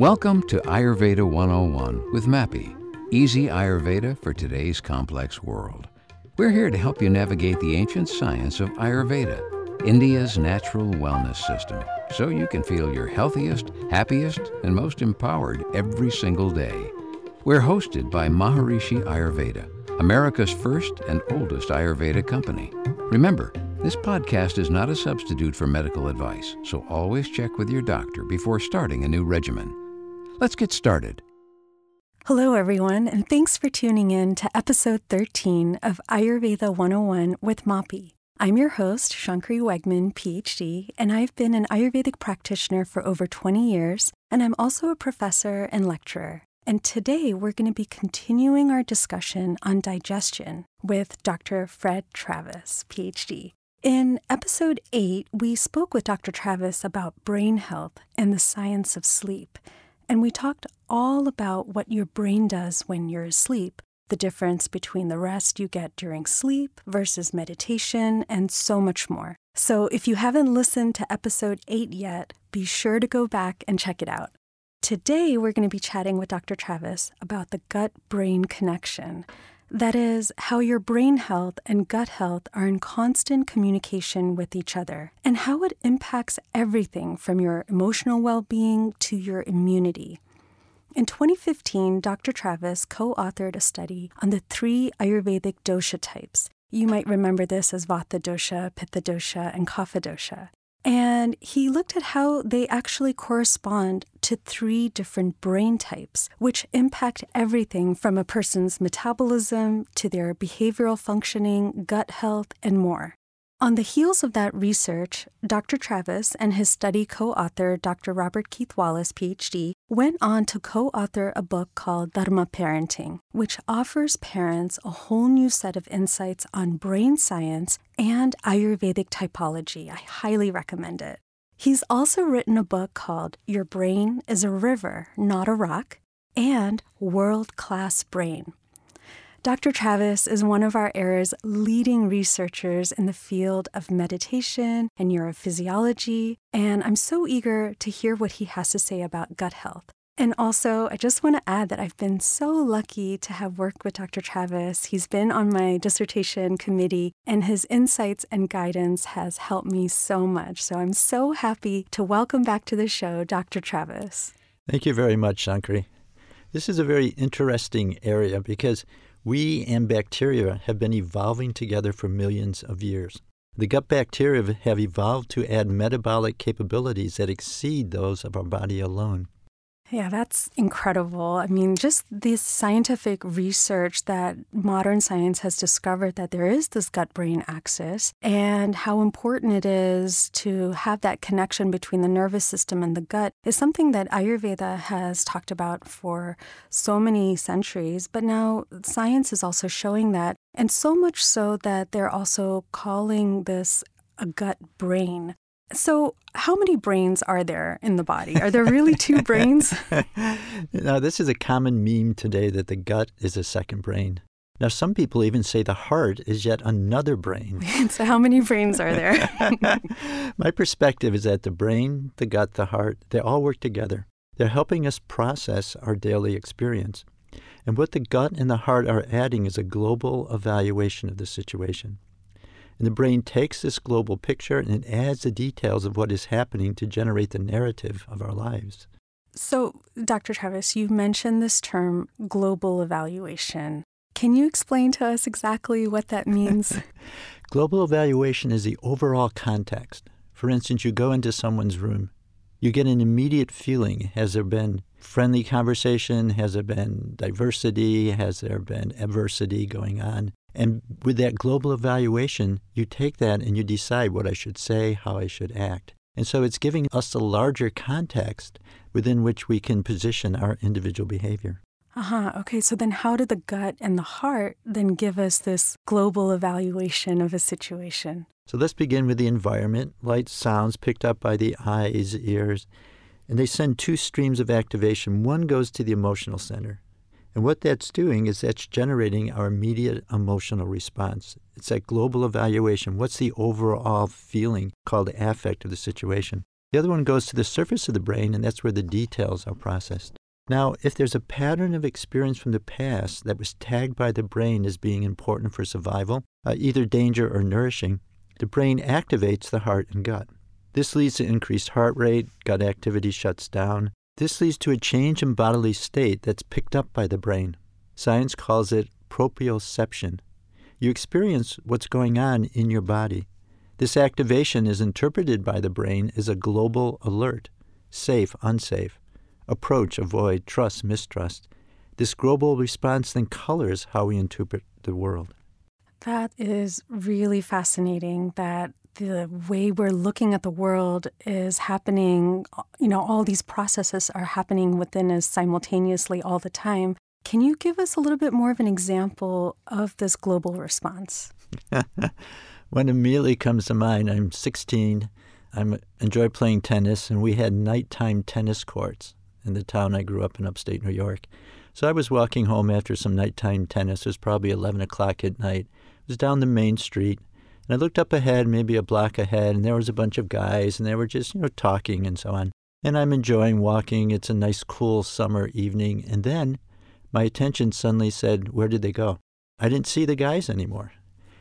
Welcome to Ayurveda 101 with MAPI, easy Ayurveda for today's complex world. We're here to help you navigate the ancient science of Ayurveda, India's natural wellness system, so you can feel your healthiest, happiest, and most empowered every single day. We're hosted by Maharishi Ayurveda, America's first and oldest Ayurveda company. Remember, this podcast is not a substitute for medical advice, so always check with your doctor before starting a new regimen. Let's get started. Hello, everyone, and thanks for tuning in to episode 13 of Ayurveda 101 with MAPI. I'm your host, Shankari Wegman, PhD, and I've been an Ayurvedic practitioner for over 20 years, and I'm also a professor and lecturer. And today we're going to be continuing our discussion on digestion with Dr. Fred Travis, PhD. In episode 8, we spoke with Dr. Travis about brain health and the science of sleep. And we talked all about what your brain does when you're asleep, the difference between the rest you get during sleep versus meditation, and so much more. So if you haven't listened to episode 8 yet, be sure to go back and check it out. Today, we're going to be chatting with Dr. Travis about the gut brain connection. That is, how your brain health and gut health are in constant communication with each other, and how it impacts everything from your emotional well being to your immunity. In 2015, Dr. Travis co authored a study on the three Ayurvedic dosha types. You might remember this as Vata dosha, Pitta dosha, and Kapha dosha. And he looked at how they actually correspond to three different brain types, which impact everything from a person's metabolism to their behavioral functioning, gut health, and more. On the heels of that research, Dr. Travis and his study co author, Dr. Robert Keith Wallace, PhD, went on to co author a book called Dharma Parenting, which offers parents a whole new set of insights on brain science and Ayurvedic typology. I highly recommend it. He's also written a book called Your Brain is a River, Not a Rock, and World Class Brain Dr. Travis is one of our era's leading researchers in the field of meditation and neurophysiology, and I'm so eager to hear what he has to say about gut health. And also, I just want to add that I've been so lucky to have worked with Dr. Travis. He's been on my dissertation committee, and his insights and guidance has helped me so much. So I'm so happy to welcome back to the show Dr. Travis. Thank you very much, Shankari. This is a very interesting area because we and bacteria have been evolving together for millions of years. The gut bacteria have evolved to add metabolic capabilities that exceed those of our body alone. Yeah, that's incredible. I mean, just this scientific research that modern science has discovered that there is this gut brain axis and how important it is to have that connection between the nervous system and the gut is something that Ayurveda has talked about for so many centuries. But now science is also showing that, and so much so that they're also calling this a gut brain. So, how many brains are there in the body? Are there really two brains? now, this is a common meme today that the gut is a second brain. Now, some people even say the heart is yet another brain. so, how many brains are there? My perspective is that the brain, the gut, the heart, they all work together. They're helping us process our daily experience. And what the gut and the heart are adding is a global evaluation of the situation. And the brain takes this global picture and it adds the details of what is happening to generate the narrative of our lives. So, Dr. Travis, you mentioned this term global evaluation. Can you explain to us exactly what that means? global evaluation is the overall context. For instance, you go into someone's room, you get an immediate feeling has there been friendly conversation? Has there been diversity? Has there been adversity going on? And with that global evaluation, you take that and you decide what I should say, how I should act. And so it's giving us a larger context within which we can position our individual behavior. Uh huh. Okay. So then, how do the gut and the heart then give us this global evaluation of a situation? So let's begin with the environment light sounds picked up by the eyes, ears, and they send two streams of activation. One goes to the emotional center, and what that's doing is that's generating our immediate emotional response. It's that global evaluation. What's the overall feeling called affect of the situation? The other one goes to the surface of the brain, and that's where the details are processed. Now, if there's a pattern of experience from the past that was tagged by the brain as being important for survival, uh, either danger or nourishing, the brain activates the heart and gut. This leads to increased heart rate, gut activity shuts down. This leads to a change in bodily state that's picked up by the brain. Science calls it proprioception. You experience what's going on in your body. This activation is interpreted by the brain as a global alert safe, unsafe, approach, avoid, trust, mistrust. This global response then colors how we interpret the world. That is really fascinating that the way we're looking at the world is happening, you know, all these processes are happening within us simultaneously all the time. Can you give us a little bit more of an example of this global response? One immediately comes to mind. I'm 16. I enjoy playing tennis, and we had nighttime tennis courts in the town I grew up in, upstate New York. So I was walking home after some nighttime tennis. It was probably 11 o'clock at night. It was down the main street. And I looked up ahead, maybe a block ahead, and there was a bunch of guys, and they were just, you know, talking and so on. And I'm enjoying walking. It's a nice, cool summer evening. And then my attention suddenly said, Where did they go? I didn't see the guys anymore.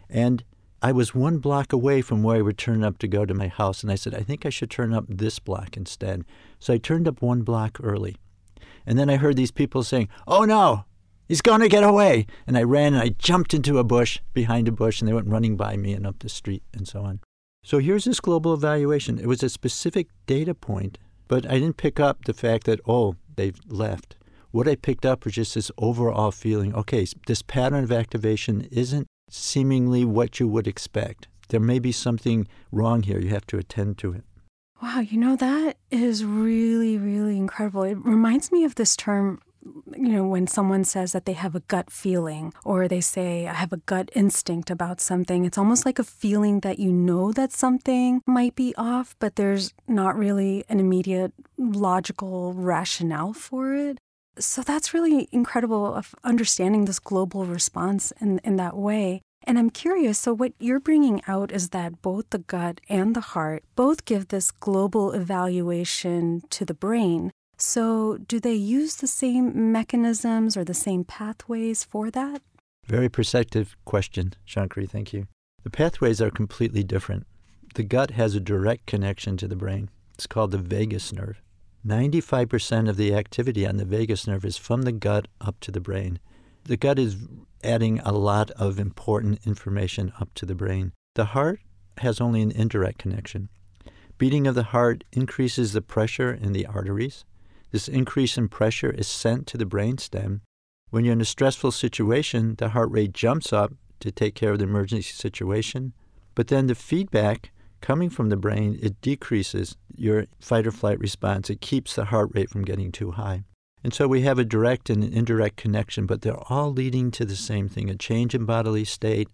And I was one block away from where I would turn up to go to my house. And I said, I think I should turn up this block instead. So I turned up one block early. And then I heard these people saying, Oh no, He's going to get away. And I ran and I jumped into a bush, behind a bush, and they went running by me and up the street and so on. So here's this global evaluation. It was a specific data point, but I didn't pick up the fact that, oh, they've left. What I picked up was just this overall feeling okay, this pattern of activation isn't seemingly what you would expect. There may be something wrong here. You have to attend to it. Wow, you know, that is really, really incredible. It reminds me of this term you know, when someone says that they have a gut feeling or they say, I have a gut instinct about something, it's almost like a feeling that you know that something might be off, but there's not really an immediate logical rationale for it. So that's really incredible of understanding this global response in, in that way. And I'm curious so, what you're bringing out is that both the gut and the heart both give this global evaluation to the brain. So, do they use the same mechanisms or the same pathways for that? Very perceptive question, Shankari. Thank you. The pathways are completely different. The gut has a direct connection to the brain. It's called the vagus nerve. 95% of the activity on the vagus nerve is from the gut up to the brain. The gut is adding a lot of important information up to the brain. The heart has only an indirect connection. Beating of the heart increases the pressure in the arteries. This increase in pressure is sent to the brainstem. When you're in a stressful situation, the heart rate jumps up to take care of the emergency situation. But then the feedback coming from the brain, it decreases your fight or flight response. It keeps the heart rate from getting too high. And so we have a direct and an indirect connection, but they're all leading to the same thing a change in bodily state.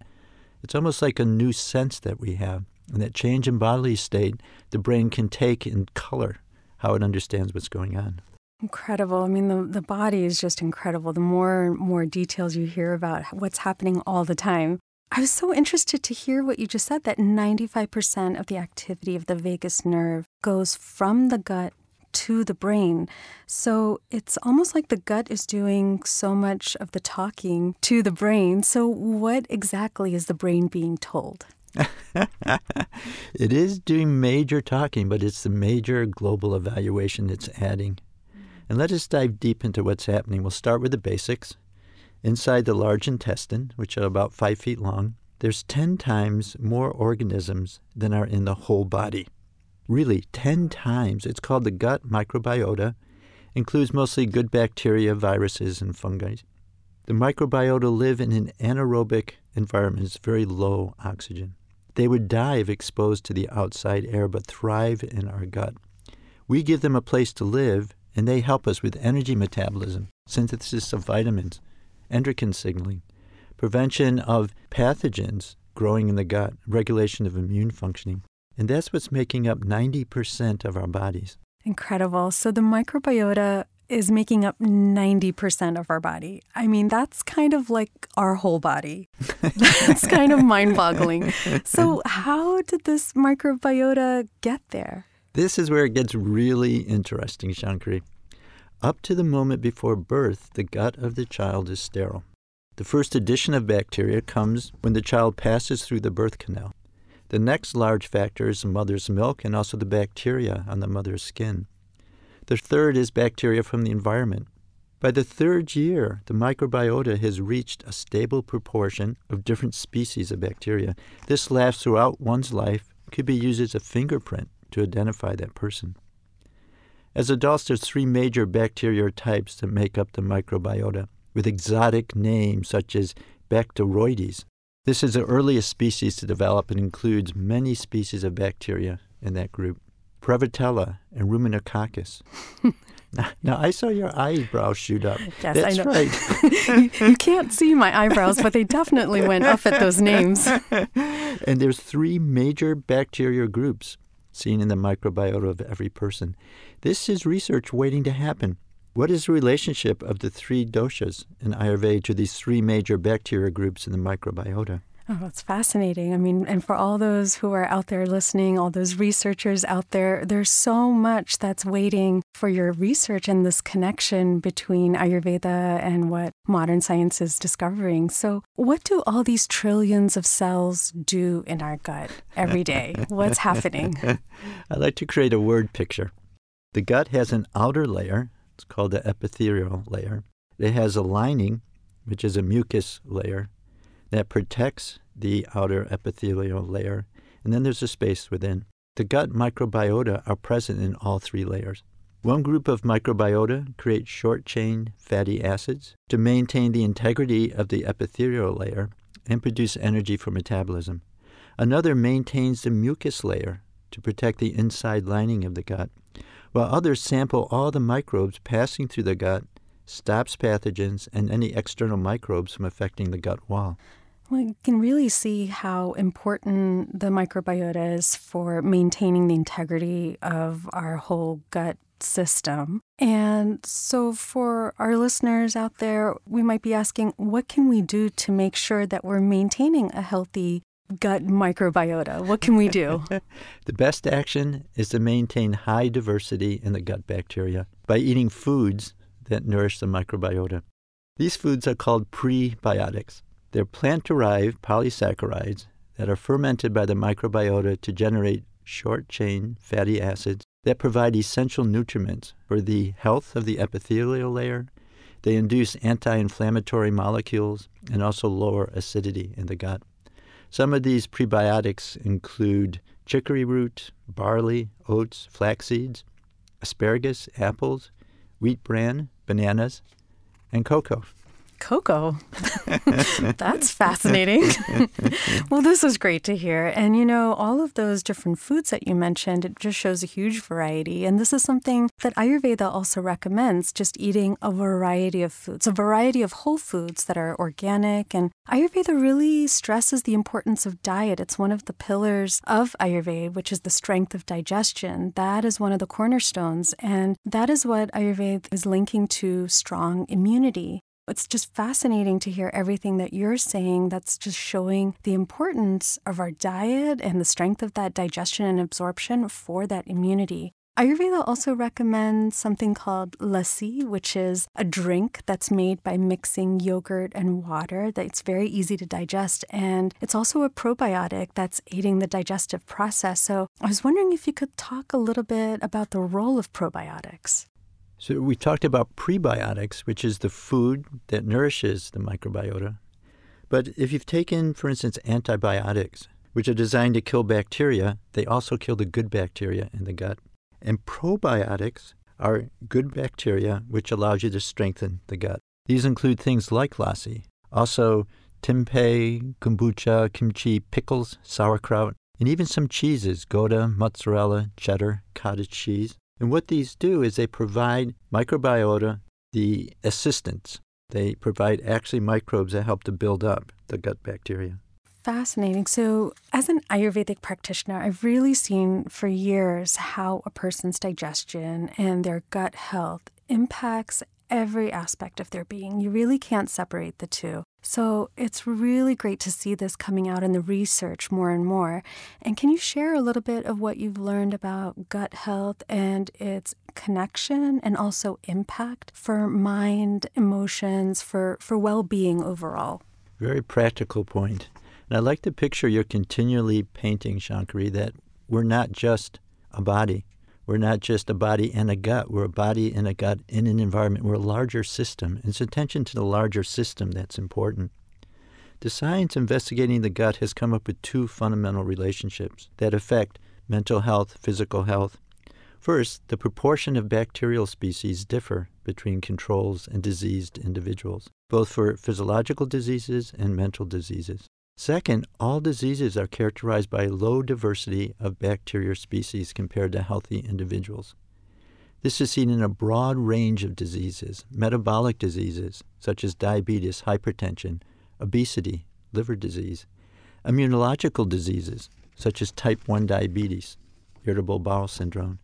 It's almost like a new sense that we have. And that change in bodily state, the brain can take in color how it understands what's going on. Incredible. I mean, the, the body is just incredible. The more and more details you hear about what's happening all the time. I was so interested to hear what you just said that 95% of the activity of the vagus nerve goes from the gut to the brain. So it's almost like the gut is doing so much of the talking to the brain. So, what exactly is the brain being told? it is doing major talking, but it's the major global evaluation it's adding. And let us dive deep into what's happening. We'll start with the basics. Inside the large intestine, which are about five feet long, there's 10 times more organisms than are in the whole body. Really, 10 times. It's called the gut microbiota, includes mostly good bacteria, viruses, and fungi. The microbiota live in an anaerobic environment, it's very low oxygen. They would die if exposed to the outside air, but thrive in our gut. We give them a place to live, and they help us with energy metabolism, synthesis of vitamins, endocrine signaling, prevention of pathogens growing in the gut, regulation of immune functioning. And that's what's making up 90% of our bodies. Incredible. So the microbiota is making up 90% of our body. I mean, that's kind of like our whole body. that's kind of mind boggling. So, how did this microbiota get there? This is where it gets really interesting, Shankari. Up to the moment before birth, the gut of the child is sterile. The first addition of bacteria comes when the child passes through the birth canal. The next large factor is the mother's milk and also the bacteria on the mother's skin. The third is bacteria from the environment. By the third year, the microbiota has reached a stable proportion of different species of bacteria. This lasts throughout one's life, could be used as a fingerprint to identify that person. As adults, there's three major bacterial types that make up the microbiota, with exotic names such as Bacteroides. This is the earliest species to develop and includes many species of bacteria in that group. Prevotella and Ruminococcus. now, now, I saw your eyebrows shoot up. Yes, That's I know. right. you, you can't see my eyebrows, but they definitely went up at those names. and there's three major bacterial groups seen in the microbiota of every person. This is research waiting to happen. What is the relationship of the three doshas in Ayurveda to these three major bacteria groups in the microbiota? Oh, that's fascinating. I mean, and for all those who are out there listening, all those researchers out there, there's so much that's waiting for your research and this connection between Ayurveda and what modern science is discovering. So, what do all these trillions of cells do in our gut every day? What's happening? I like to create a word picture. The gut has an outer layer, it's called the epithelial layer. It has a lining, which is a mucus layer, that protects the outer epithelial layer, and then there's a space within. The gut microbiota are present in all three layers. One group of microbiota creates short chain fatty acids to maintain the integrity of the epithelial layer and produce energy for metabolism. Another maintains the mucus layer to protect the inside lining of the gut, while others sample all the microbes passing through the gut, stops pathogens and any external microbes from affecting the gut wall. We can really see how important the microbiota is for maintaining the integrity of our whole gut system. And so, for our listeners out there, we might be asking, what can we do to make sure that we're maintaining a healthy gut microbiota? What can we do? the best action is to maintain high diversity in the gut bacteria by eating foods that nourish the microbiota. These foods are called prebiotics. They're plant derived polysaccharides that are fermented by the microbiota to generate short chain fatty acids that provide essential nutrients for the health of the epithelial layer. They induce anti inflammatory molecules and also lower acidity in the gut. Some of these prebiotics include chicory root, barley, oats, flax seeds, asparagus, apples, wheat bran, bananas, and cocoa. Cocoa. That's fascinating. well, this was great to hear. And you know, all of those different foods that you mentioned, it just shows a huge variety. And this is something that Ayurveda also recommends just eating a variety of foods, a variety of whole foods that are organic. And Ayurveda really stresses the importance of diet. It's one of the pillars of Ayurveda, which is the strength of digestion. That is one of the cornerstones. And that is what Ayurveda is linking to strong immunity. It's just fascinating to hear everything that you're saying that's just showing the importance of our diet and the strength of that digestion and absorption for that immunity. Ayurveda also recommends something called lassi, which is a drink that's made by mixing yogurt and water that's very easy to digest. And it's also a probiotic that's aiding the digestive process. So I was wondering if you could talk a little bit about the role of probiotics. So we talked about prebiotics, which is the food that nourishes the microbiota. But if you've taken, for instance, antibiotics, which are designed to kill bacteria, they also kill the good bacteria in the gut. And probiotics are good bacteria which allows you to strengthen the gut. These include things like lassi, also tempeh, kombucha, kimchi, pickles, sauerkraut, and even some cheeses, Gouda, mozzarella, cheddar, cottage cheese. And what these do is they provide microbiota the assistance. They provide actually microbes that help to build up the gut bacteria. Fascinating. So, as an Ayurvedic practitioner, I've really seen for years how a person's digestion and their gut health impacts every aspect of their being. You really can't separate the two. So it's really great to see this coming out in the research more and more. And can you share a little bit of what you've learned about gut health and its connection and also impact for mind, emotions, for, for well being overall? Very practical point. And I like the picture you're continually painting, Shankari, that we're not just a body. We're not just a body and a gut. We're a body and a gut in an environment. We're a larger system. And It's attention to the larger system that's important. The science investigating the gut has come up with two fundamental relationships that affect mental health, physical health. First, the proportion of bacterial species differ between controls and diseased individuals, both for physiological diseases and mental diseases. Second, all diseases are characterized by low diversity of bacterial species compared to healthy individuals. This is seen in a broad range of diseases, metabolic diseases such as diabetes, hypertension, obesity, liver disease, immunological diseases such as type 1 diabetes, irritable bowel syndrome,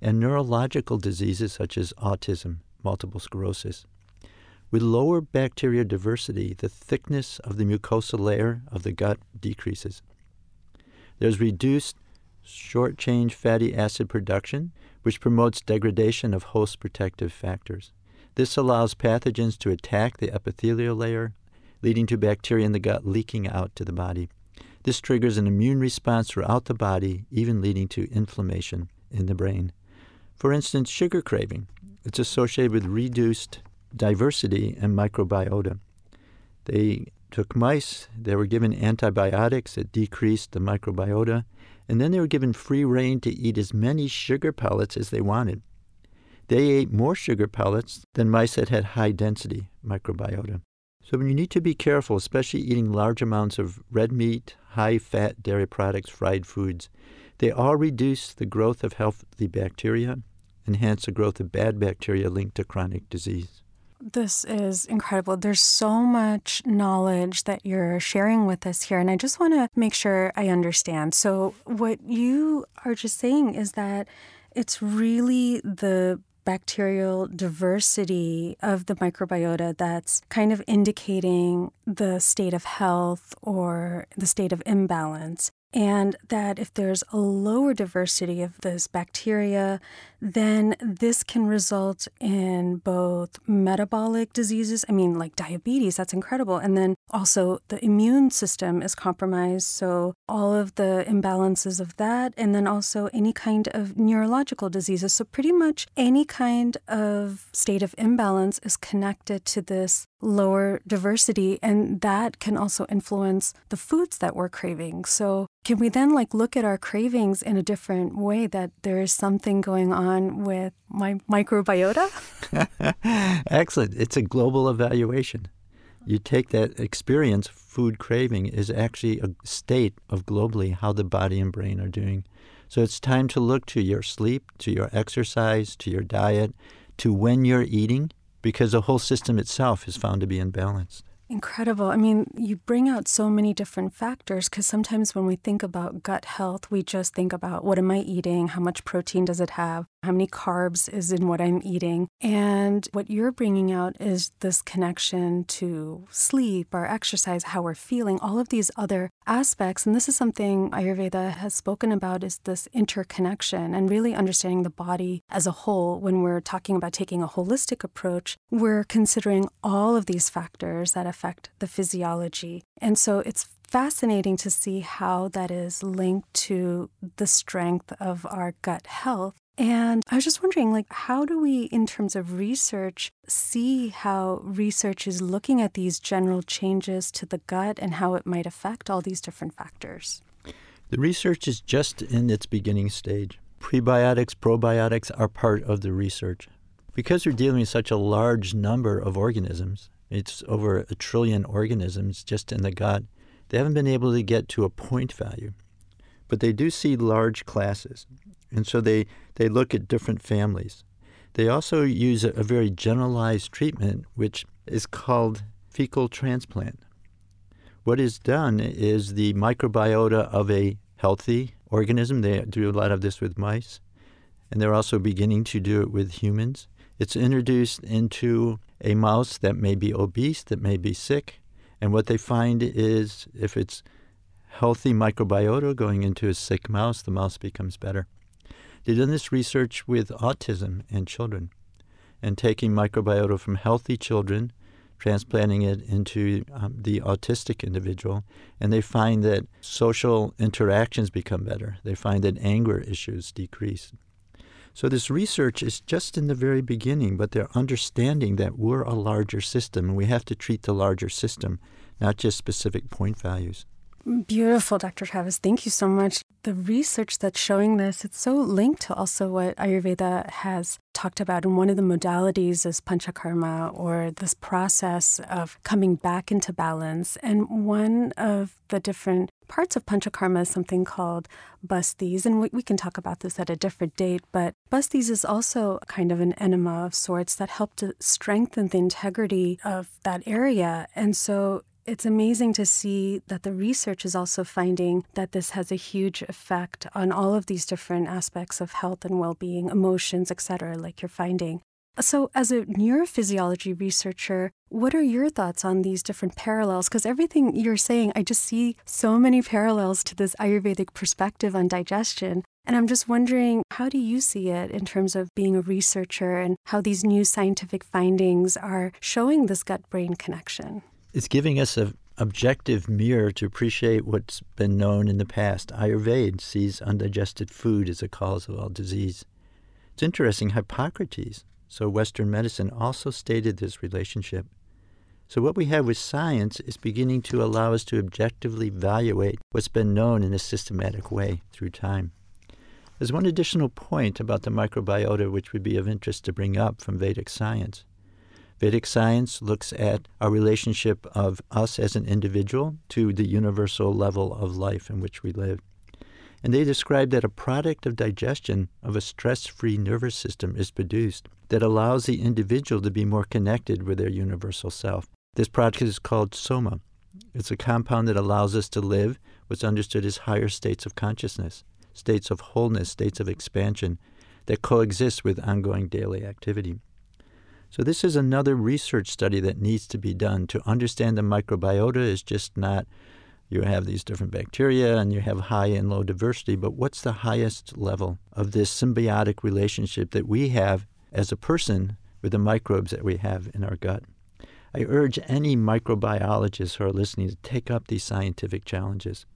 and neurological diseases such as autism, multiple sclerosis. With lower bacteria diversity, the thickness of the mucosal layer of the gut decreases. There's reduced short chain fatty acid production, which promotes degradation of host protective factors. This allows pathogens to attack the epithelial layer, leading to bacteria in the gut leaking out to the body. This triggers an immune response throughout the body, even leading to inflammation in the brain. For instance, sugar craving. It's associated with reduced diversity and microbiota. They took mice, they were given antibiotics that decreased the microbiota, and then they were given free rein to eat as many sugar pellets as they wanted. They ate more sugar pellets than mice that had high density microbiota. So when you need to be careful, especially eating large amounts of red meat, high fat dairy products, fried foods. They all reduce the growth of healthy bacteria, enhance the growth of bad bacteria linked to chronic disease. This is incredible. There's so much knowledge that you're sharing with us here, and I just want to make sure I understand. So, what you are just saying is that it's really the bacterial diversity of the microbiota that's kind of indicating the state of health or the state of imbalance. And that if there's a lower diversity of this bacteria, then this can result in both metabolic diseases. I mean, like diabetes, that's incredible. And then also the immune system is compromised. So, all of the imbalances of that, and then also any kind of neurological diseases. So, pretty much any kind of state of imbalance is connected to this lower diversity and that can also influence the foods that we're craving so can we then like look at our cravings in a different way that there is something going on with my microbiota excellent it's a global evaluation you take that experience food craving is actually a state of globally how the body and brain are doing so it's time to look to your sleep to your exercise to your diet to when you're eating because the whole system itself is found to be imbalanced. Incredible. I mean, you bring out so many different factors because sometimes when we think about gut health, we just think about what am I eating? How much protein does it have? How many carbs is in what I'm eating? And what you're bringing out is this connection to sleep, our exercise, how we're feeling, all of these other aspects. And this is something Ayurveda has spoken about is this interconnection and really understanding the body as a whole. When we're talking about taking a holistic approach, we're considering all of these factors that affect the physiology. And so it's fascinating to see how that is linked to the strength of our gut health. And I was just wondering, like, how do we, in terms of research, see how research is looking at these general changes to the gut and how it might affect all these different factors? The research is just in its beginning stage. Prebiotics, probiotics are part of the research. Because we're dealing with such a large number of organisms, it's over a trillion organisms just in the gut, they haven't been able to get to a point value. But they do see large classes. And so they, they look at different families. They also use a, a very generalized treatment, which is called fecal transplant. What is done is the microbiota of a healthy organism, they do a lot of this with mice, and they're also beginning to do it with humans. It's introduced into a mouse that may be obese, that may be sick, And what they find is if it's healthy microbiota going into a sick mouse, the mouse becomes better. They've done this research with autism in children and taking microbiota from healthy children, transplanting it into um, the autistic individual, and they find that social interactions become better. They find that anger issues decrease. So this research is just in the very beginning, but they're understanding that we're a larger system and we have to treat the larger system, not just specific point values. Beautiful, Dr. Travis. Thank you so much. The research that's showing this, it's so linked to also what Ayurveda has talked about. And one of the modalities is panchakarma or this process of coming back into balance. And one of the different parts of panchakarma is something called bastis. And we, we can talk about this at a different date. But bastis is also kind of an enema of sorts that help to strengthen the integrity of that area. And so it's amazing to see that the research is also finding that this has a huge effect on all of these different aspects of health and well-being, emotions, etc., like you're finding. So, as a neurophysiology researcher, what are your thoughts on these different parallels? Because everything you're saying, I just see so many parallels to this Ayurvedic perspective on digestion. And I'm just wondering, how do you see it in terms of being a researcher and how these new scientific findings are showing this gut brain connection? It's giving us an objective mirror to appreciate what's been known in the past. Ayurveda sees undigested food as a cause of all disease. It's interesting, Hippocrates, so Western medicine, also stated this relationship. So, what we have with science is beginning to allow us to objectively evaluate what's been known in a systematic way through time. There's one additional point about the microbiota which would be of interest to bring up from Vedic science. Vedic science looks at our relationship of us as an individual to the universal level of life in which we live. And they describe that a product of digestion of a stress free nervous system is produced that allows the individual to be more connected with their universal self. This product is called soma. It's a compound that allows us to live what's understood as higher states of consciousness, states of wholeness, states of expansion that coexist with ongoing daily activity. So, this is another research study that needs to be done to understand the microbiota is just not you have these different bacteria and you have high and low diversity, but what's the highest level of this symbiotic relationship that we have as a person with the microbes that we have in our gut? I urge any microbiologists who are listening to take up these scientific challenges.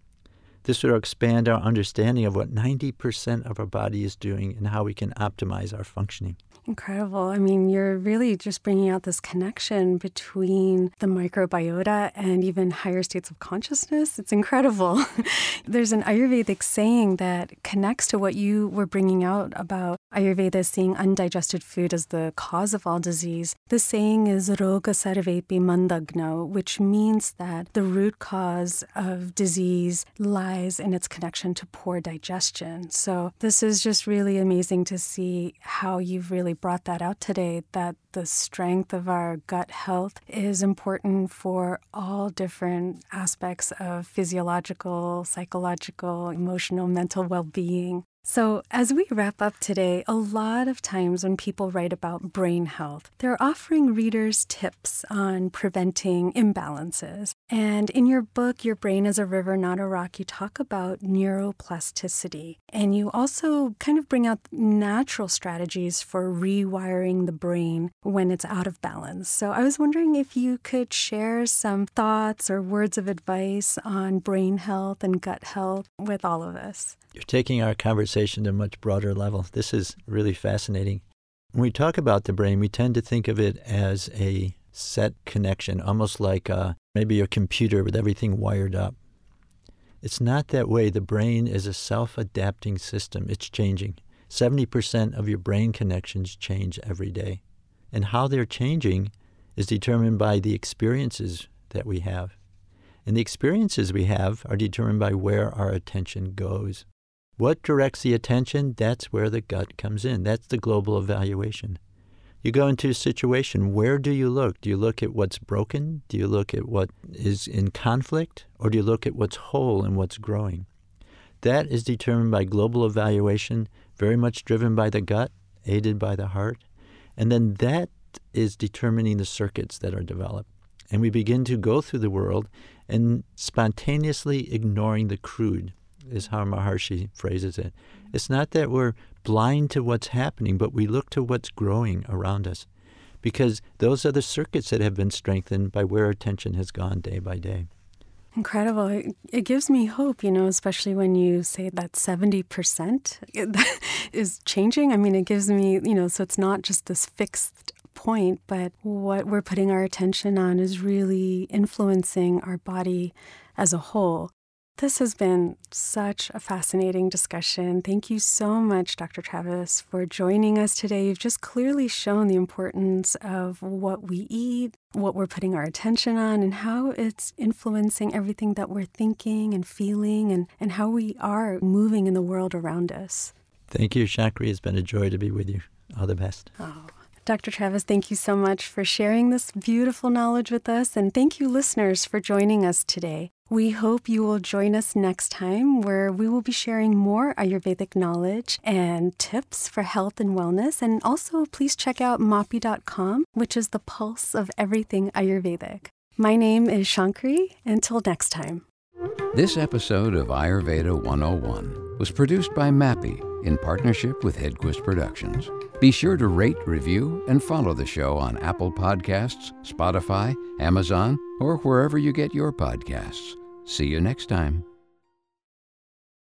This will expand our understanding of what 90% of our body is doing and how we can optimize our functioning. Incredible. I mean, you're really just bringing out this connection between the microbiota and even higher states of consciousness. It's incredible. There's an Ayurvedic saying that connects to what you were bringing out about Ayurveda seeing undigested food as the cause of all disease. The saying is roga sarvepi mandagno, which means that the root cause of disease lies in its connection to poor digestion. So, this is just really amazing to see how you've really brought that out today that the strength of our gut health is important for all different aspects of physiological, psychological, emotional, mental well being. So, as we wrap up today, a lot of times when people write about brain health, they're offering readers tips on preventing imbalances. And in your book, Your Brain is a River, Not a Rock, you talk about neuroplasticity. And you also kind of bring out natural strategies for rewiring the brain when it's out of balance. So, I was wondering if you could share some thoughts or words of advice on brain health and gut health with all of us. You're taking our conversation to a much broader level. This is really fascinating. When we talk about the brain, we tend to think of it as a set connection, almost like uh, maybe a computer with everything wired up. It's not that way. The brain is a self adapting system, it's changing. 70% of your brain connections change every day. And how they're changing is determined by the experiences that we have. And the experiences we have are determined by where our attention goes. What directs the attention? That's where the gut comes in. That's the global evaluation. You go into a situation, where do you look? Do you look at what's broken? Do you look at what is in conflict? Or do you look at what's whole and what's growing? That is determined by global evaluation, very much driven by the gut, aided by the heart. And then that is determining the circuits that are developed. And we begin to go through the world and spontaneously ignoring the crude, is how Maharishi phrases it. It's not that we're blind to what's happening, but we look to what's growing around us because those are the circuits that have been strengthened by where attention has gone day by day. Incredible. It, it gives me hope, you know, especially when you say that 70% is changing. I mean, it gives me, you know, so it's not just this fixed point, but what we're putting our attention on is really influencing our body as a whole. This has been such a fascinating discussion. Thank you so much, Dr. Travis, for joining us today. You've just clearly shown the importance of what we eat, what we're putting our attention on, and how it's influencing everything that we're thinking and feeling, and, and how we are moving in the world around us. Thank you, Shankri. It's been a joy to be with you. All the best. Oh. Dr. Travis, thank you so much for sharing this beautiful knowledge with us. And thank you, listeners, for joining us today. We hope you will join us next time where we will be sharing more Ayurvedic knowledge and tips for health and wellness. And also, please check out mapi.com, which is the pulse of everything Ayurvedic. My name is Shankri. Until next time. This episode of Ayurveda 101 was produced by MAPI in partnership with Headquist Productions. Be sure to rate, review, and follow the show on Apple Podcasts, Spotify, Amazon, or wherever you get your podcasts. See you next time.